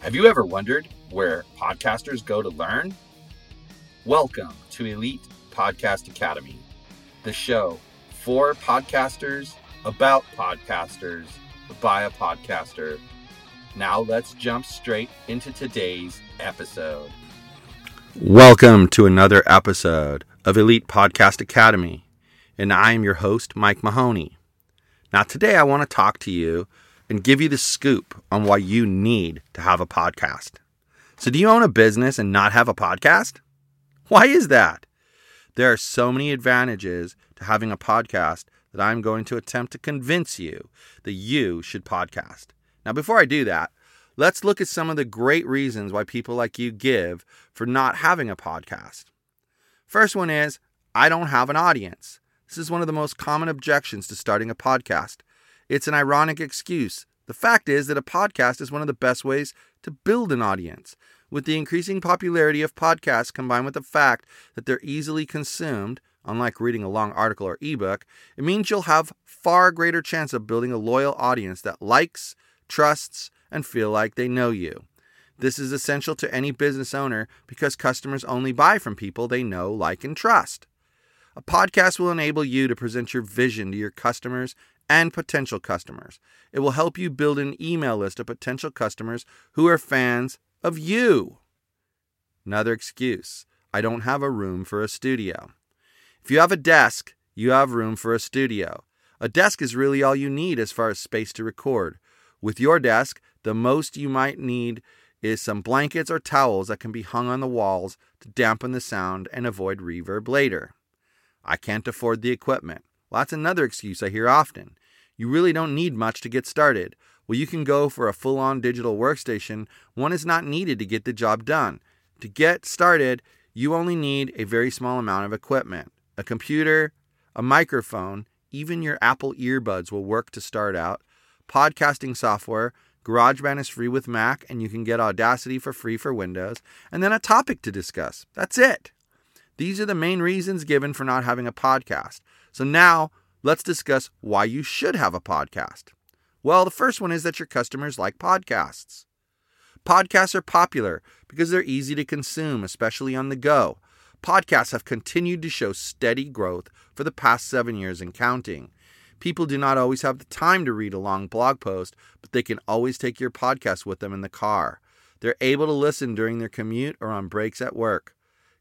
Have you ever wondered where podcasters go to learn? Welcome to Elite Podcast Academy, the show for podcasters, about podcasters, by a podcaster. Now let's jump straight into today's episode. Welcome to another episode of Elite Podcast Academy, and I am your host, Mike Mahoney. Now, today I want to talk to you and give you the scoop on why you need to have a podcast. So, do you own a business and not have a podcast? Why is that? There are so many advantages to having a podcast that I'm going to attempt to convince you that you should podcast. Now, before I do that, let's look at some of the great reasons why people like you give for not having a podcast. First one is I don't have an audience. This is one of the most common objections to starting a podcast. It's an ironic excuse. The fact is that a podcast is one of the best ways to build an audience. With the increasing popularity of podcasts combined with the fact that they're easily consumed, unlike reading a long article or ebook, it means you'll have far greater chance of building a loyal audience that likes, trusts, and feel like they know you. This is essential to any business owner because customers only buy from people they know, like, and trust. A podcast will enable you to present your vision to your customers and potential customers. It will help you build an email list of potential customers who are fans of you. Another excuse I don't have a room for a studio. If you have a desk, you have room for a studio. A desk is really all you need as far as space to record. With your desk, the most you might need is some blankets or towels that can be hung on the walls to dampen the sound and avoid reverb later. I can't afford the equipment. Well, that's another excuse I hear often. You really don't need much to get started. Well, you can go for a full on digital workstation. One is not needed to get the job done. To get started, you only need a very small amount of equipment a computer, a microphone, even your Apple earbuds will work to start out. Podcasting software, GarageBand is free with Mac, and you can get Audacity for free for Windows, and then a topic to discuss. That's it. These are the main reasons given for not having a podcast. So now let's discuss why you should have a podcast. Well, the first one is that your customers like podcasts. Podcasts are popular because they're easy to consume, especially on the go. Podcasts have continued to show steady growth for the past seven years and counting. People do not always have the time to read a long blog post, but they can always take your podcast with them in the car. They're able to listen during their commute or on breaks at work.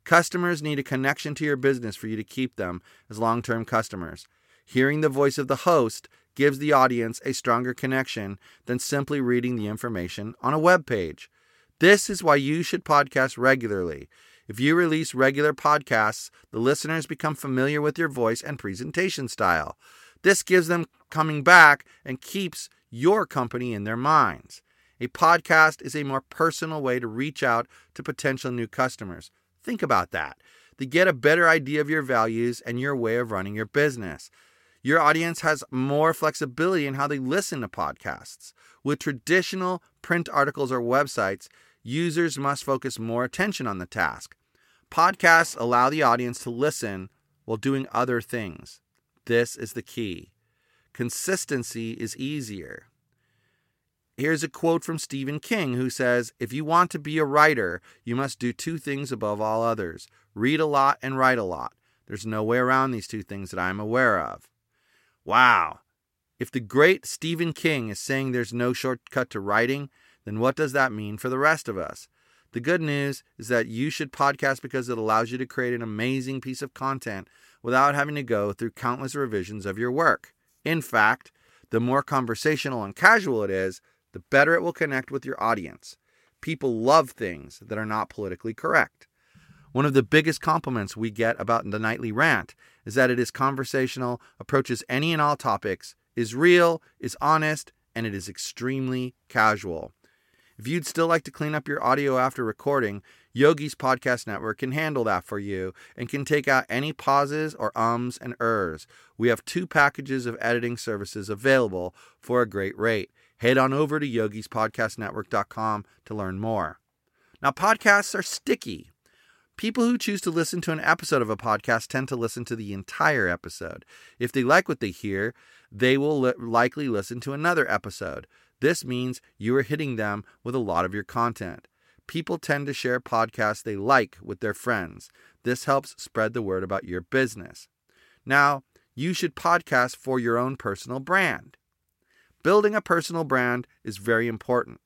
Customers need a connection to your business for you to keep them as long term customers. Hearing the voice of the host gives the audience a stronger connection than simply reading the information on a web page. This is why you should podcast regularly. If you release regular podcasts, the listeners become familiar with your voice and presentation style. This gives them coming back and keeps your company in their minds. A podcast is a more personal way to reach out to potential new customers. Think about that. To get a better idea of your values and your way of running your business. Your audience has more flexibility in how they listen to podcasts. With traditional print articles or websites, users must focus more attention on the task. Podcasts allow the audience to listen while doing other things. This is the key. Consistency is easier. Here's a quote from Stephen King who says If you want to be a writer, you must do two things above all others read a lot and write a lot. There's no way around these two things that I'm aware of. Wow. If the great Stephen King is saying there's no shortcut to writing, then what does that mean for the rest of us? The good news is that you should podcast because it allows you to create an amazing piece of content without having to go through countless revisions of your work. In fact, the more conversational and casual it is, the better it will connect with your audience. People love things that are not politically correct. One of the biggest compliments we get about the nightly rant is that it is conversational, approaches any and all topics, is real, is honest, and it is extremely casual. If you'd still like to clean up your audio after recording, Yogi's Podcast Network can handle that for you and can take out any pauses or ums and ers. We have two packages of editing services available for a great rate. Head on over to yogispodcastnetwork.com to learn more. Now, podcasts are sticky. People who choose to listen to an episode of a podcast tend to listen to the entire episode. If they like what they hear, they will li- likely listen to another episode. This means you are hitting them with a lot of your content. People tend to share podcasts they like with their friends. This helps spread the word about your business. Now, you should podcast for your own personal brand. Building a personal brand is very important.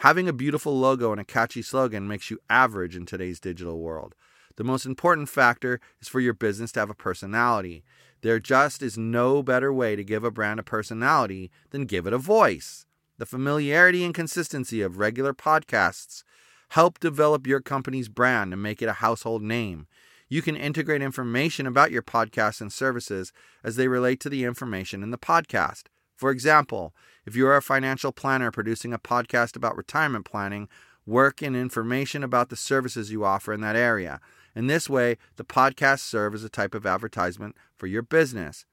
Having a beautiful logo and a catchy slogan makes you average in today's digital world. The most important factor is for your business to have a personality. There just is no better way to give a brand a personality than give it a voice. The familiarity and consistency of regular podcasts help develop your company's brand and make it a household name. You can integrate information about your podcast and services as they relate to the information in the podcast. For example, if you are a financial planner producing a podcast about retirement planning, work in information about the services you offer in that area. In this way, the podcasts serve as a type of advertisement for your business.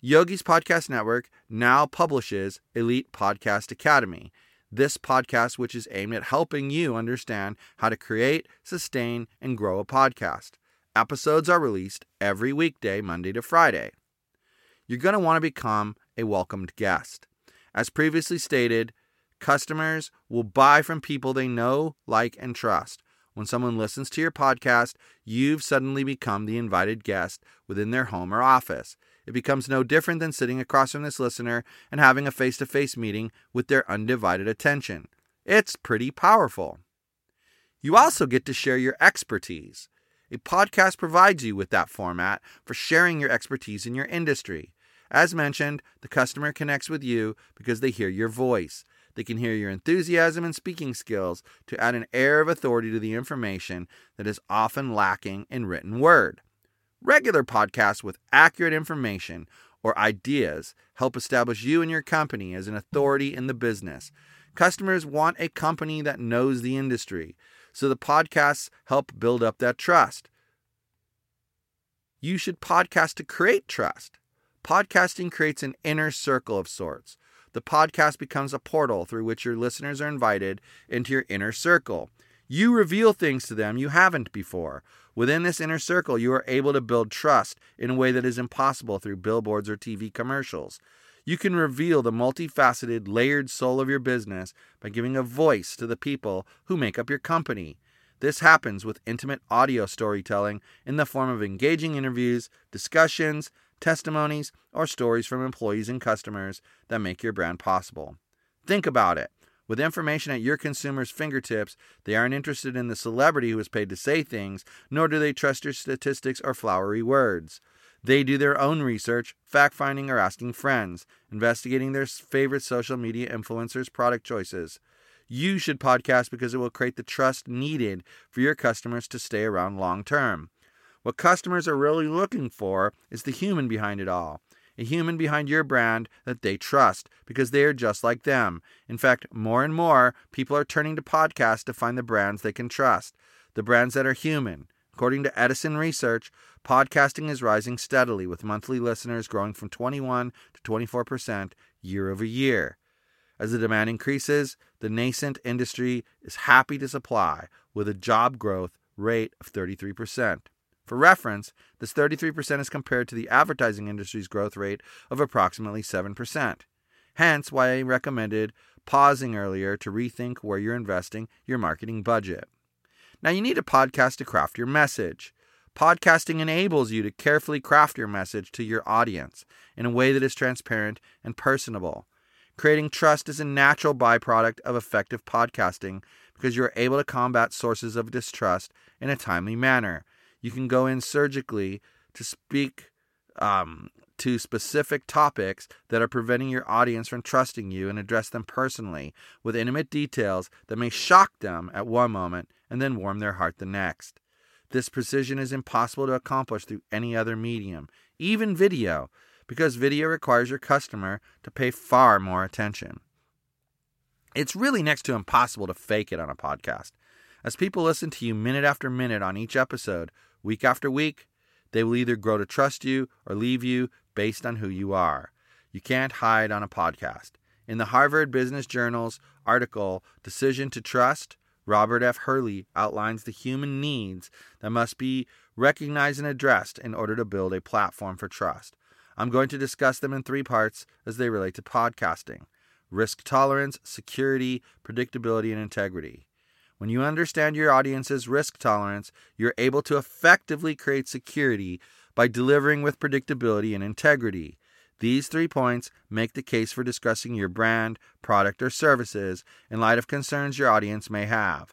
Yogi's Podcast Network now publishes Elite Podcast Academy. This podcast, which is aimed at helping you understand how to create, sustain, and grow a podcast. Episodes are released every weekday, Monday to Friday. You're going to want to become a welcomed guest. As previously stated, customers will buy from people they know, like, and trust. When someone listens to your podcast, you've suddenly become the invited guest within their home or office. It becomes no different than sitting across from this listener and having a face to face meeting with their undivided attention. It's pretty powerful. You also get to share your expertise. A podcast provides you with that format for sharing your expertise in your industry. As mentioned, the customer connects with you because they hear your voice. They can hear your enthusiasm and speaking skills to add an air of authority to the information that is often lacking in written word. Regular podcasts with accurate information or ideas help establish you and your company as an authority in the business. Customers want a company that knows the industry, so the podcasts help build up that trust. You should podcast to create trust. Podcasting creates an inner circle of sorts the podcast becomes a portal through which your listeners are invited into your inner circle. You reveal things to them you haven't before. Within this inner circle, you are able to build trust in a way that is impossible through billboards or TV commercials. You can reveal the multifaceted, layered soul of your business by giving a voice to the people who make up your company. This happens with intimate audio storytelling in the form of engaging interviews, discussions, testimonies, or stories from employees and customers that make your brand possible. Think about it. With information at your consumers' fingertips, they aren't interested in the celebrity who is paid to say things, nor do they trust your statistics or flowery words. They do their own research, fact finding, or asking friends, investigating their favorite social media influencers' product choices. You should podcast because it will create the trust needed for your customers to stay around long term. What customers are really looking for is the human behind it all. A human behind your brand that they trust because they are just like them. In fact, more and more people are turning to podcasts to find the brands they can trust, the brands that are human. According to Edison Research, podcasting is rising steadily with monthly listeners growing from 21 to 24% year over year. As the demand increases, the nascent industry is happy to supply with a job growth rate of 33%. For reference, this 33% is compared to the advertising industry's growth rate of approximately 7%. Hence, why I recommended pausing earlier to rethink where you're investing your marketing budget. Now, you need a podcast to craft your message. Podcasting enables you to carefully craft your message to your audience in a way that is transparent and personable. Creating trust is a natural byproduct of effective podcasting because you're able to combat sources of distrust in a timely manner you can go in surgically to speak um, to specific topics that are preventing your audience from trusting you and address them personally with intimate details that may shock them at one moment and then warm their heart the next. This precision is impossible to accomplish through any other medium, even video, because video requires your customer to pay far more attention. It's really next to impossible to fake it on a podcast. As people listen to you minute after minute on each episode, Week after week, they will either grow to trust you or leave you based on who you are. You can't hide on a podcast. In the Harvard Business Journal's article, Decision to Trust, Robert F. Hurley outlines the human needs that must be recognized and addressed in order to build a platform for trust. I'm going to discuss them in three parts as they relate to podcasting. risk tolerance, security, predictability, and integrity. When you understand your audience's risk tolerance, you're able to effectively create security by delivering with predictability and integrity. These three points make the case for discussing your brand, product, or services in light of concerns your audience may have.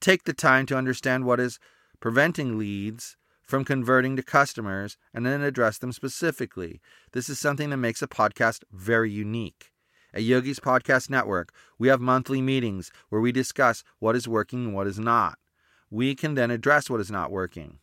Take the time to understand what is preventing leads from converting to customers and then address them specifically. This is something that makes a podcast very unique. At Yogi's Podcast Network, we have monthly meetings where we discuss what is working and what is not. We can then address what is not working.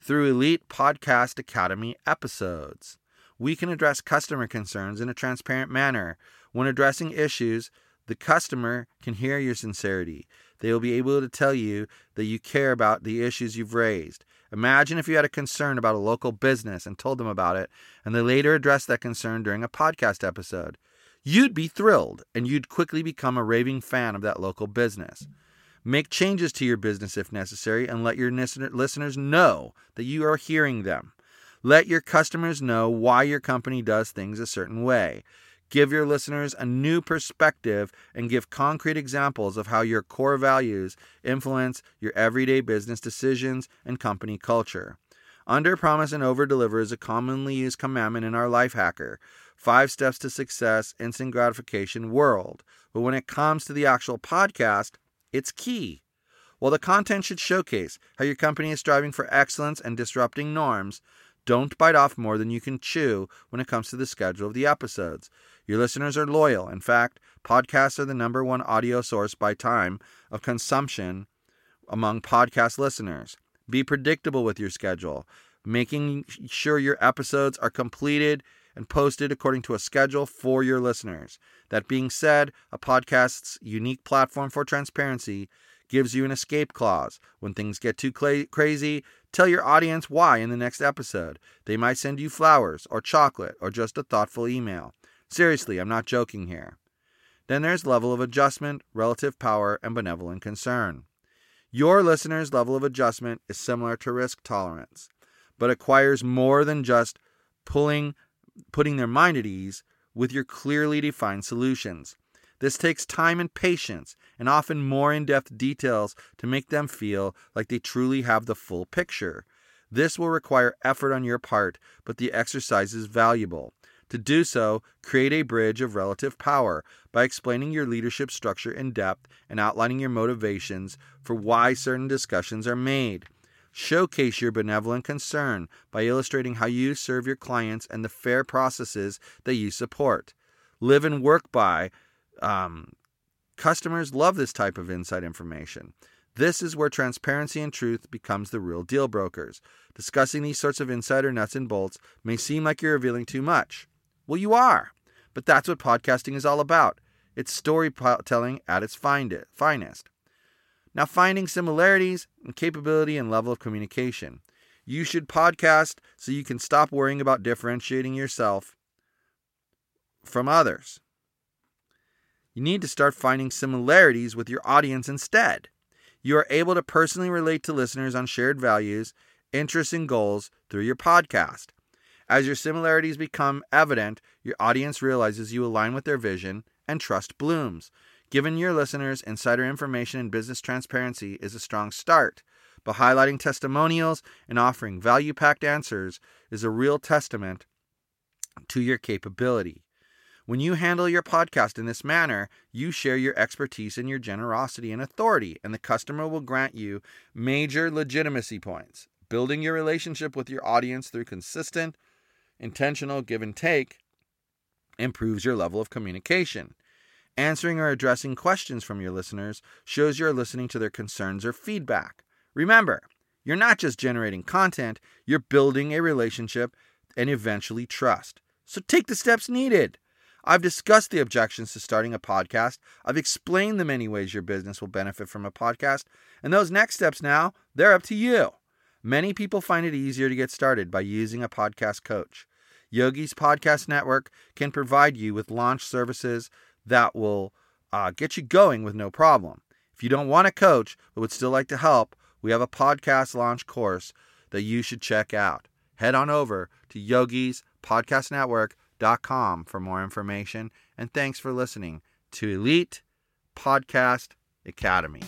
Through Elite Podcast Academy episodes, we can address customer concerns in a transparent manner. When addressing issues, the customer can hear your sincerity. They will be able to tell you that you care about the issues you've raised. Imagine if you had a concern about a local business and told them about it, and they later addressed that concern during a podcast episode. You'd be thrilled, and you'd quickly become a raving fan of that local business. Make changes to your business if necessary, and let your listeners know that you are hearing them. Let your customers know why your company does things a certain way. Give your listeners a new perspective and give concrete examples of how your core values influence your everyday business decisions and company culture. Under promise and over deliver is a commonly used commandment in our life hacker. Five steps to success, instant gratification world. But when it comes to the actual podcast, it's key. While the content should showcase how your company is striving for excellence and disrupting norms, don't bite off more than you can chew when it comes to the schedule of the episodes. Your listeners are loyal. In fact, podcasts are the number one audio source by time of consumption among podcast listeners. Be predictable with your schedule, making sure your episodes are completed and posted according to a schedule for your listeners. That being said, a podcast's unique platform for transparency gives you an escape clause. When things get too cla- crazy, tell your audience why in the next episode. They might send you flowers or chocolate or just a thoughtful email. Seriously, I'm not joking here. Then there's level of adjustment, relative power, and benevolent concern. Your listener's level of adjustment is similar to risk tolerance, but acquires more than just pulling putting their mind at ease with your clearly defined solutions. This takes time and patience, and often more in depth details to make them feel like they truly have the full picture. This will require effort on your part, but the exercise is valuable. To do so, create a bridge of relative power by explaining your leadership structure in depth and outlining your motivations for why certain discussions are made. Showcase your benevolent concern by illustrating how you serve your clients and the fair processes that you support. Live and work by um, customers love this type of inside information. This is where transparency and truth becomes the real deal brokers. Discussing these sorts of insider nuts and bolts may seem like you're revealing too much. Well, you are, but that's what podcasting is all about. It's storytelling at its finest. Now, finding similarities in capability and level of communication. You should podcast so you can stop worrying about differentiating yourself from others. You need to start finding similarities with your audience instead. You are able to personally relate to listeners on shared values, interests, and goals through your podcast. As your similarities become evident, your audience realizes you align with their vision and trust blooms. Giving your listeners insider information and business transparency is a strong start, but highlighting testimonials and offering value packed answers is a real testament to your capability. When you handle your podcast in this manner, you share your expertise and your generosity and authority, and the customer will grant you major legitimacy points. Building your relationship with your audience through consistent, intentional give and take improves your level of communication. Answering or addressing questions from your listeners shows you're listening to their concerns or feedback. Remember, you're not just generating content, you're building a relationship and eventually trust. So take the steps needed. I've discussed the objections to starting a podcast. I've explained the many ways your business will benefit from a podcast. And those next steps now, they're up to you. Many people find it easier to get started by using a podcast coach. Yogi's Podcast Network can provide you with launch services that will uh, get you going with no problem. If you don't want a coach but would still like to help, we have a podcast launch course that you should check out. Head on over to Yogi's Podcast Network com for more information and thanks for listening to Elite Podcast Academy.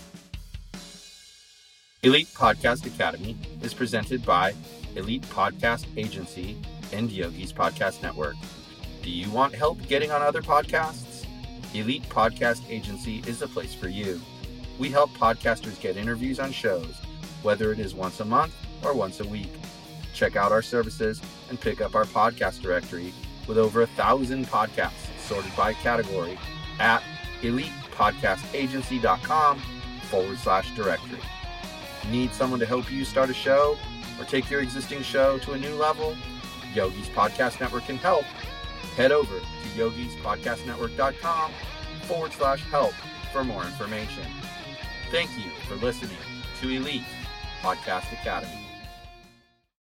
Elite Podcast Academy is presented by Elite Podcast Agency and Yogi's Podcast Network. Do you want help getting on other podcasts? Elite Podcast Agency is the place for you. We help podcasters get interviews on shows, whether it is once a month or once a week. Check out our services and pick up our podcast directory with over a thousand podcasts sorted by category at elitepodcastagency.com forward slash directory. Need someone to help you start a show or take your existing show to a new level? Yogi's Podcast Network can help. Head over to yogispodcastnetwork.com forward slash help for more information. Thank you for listening to Elite Podcast Academy.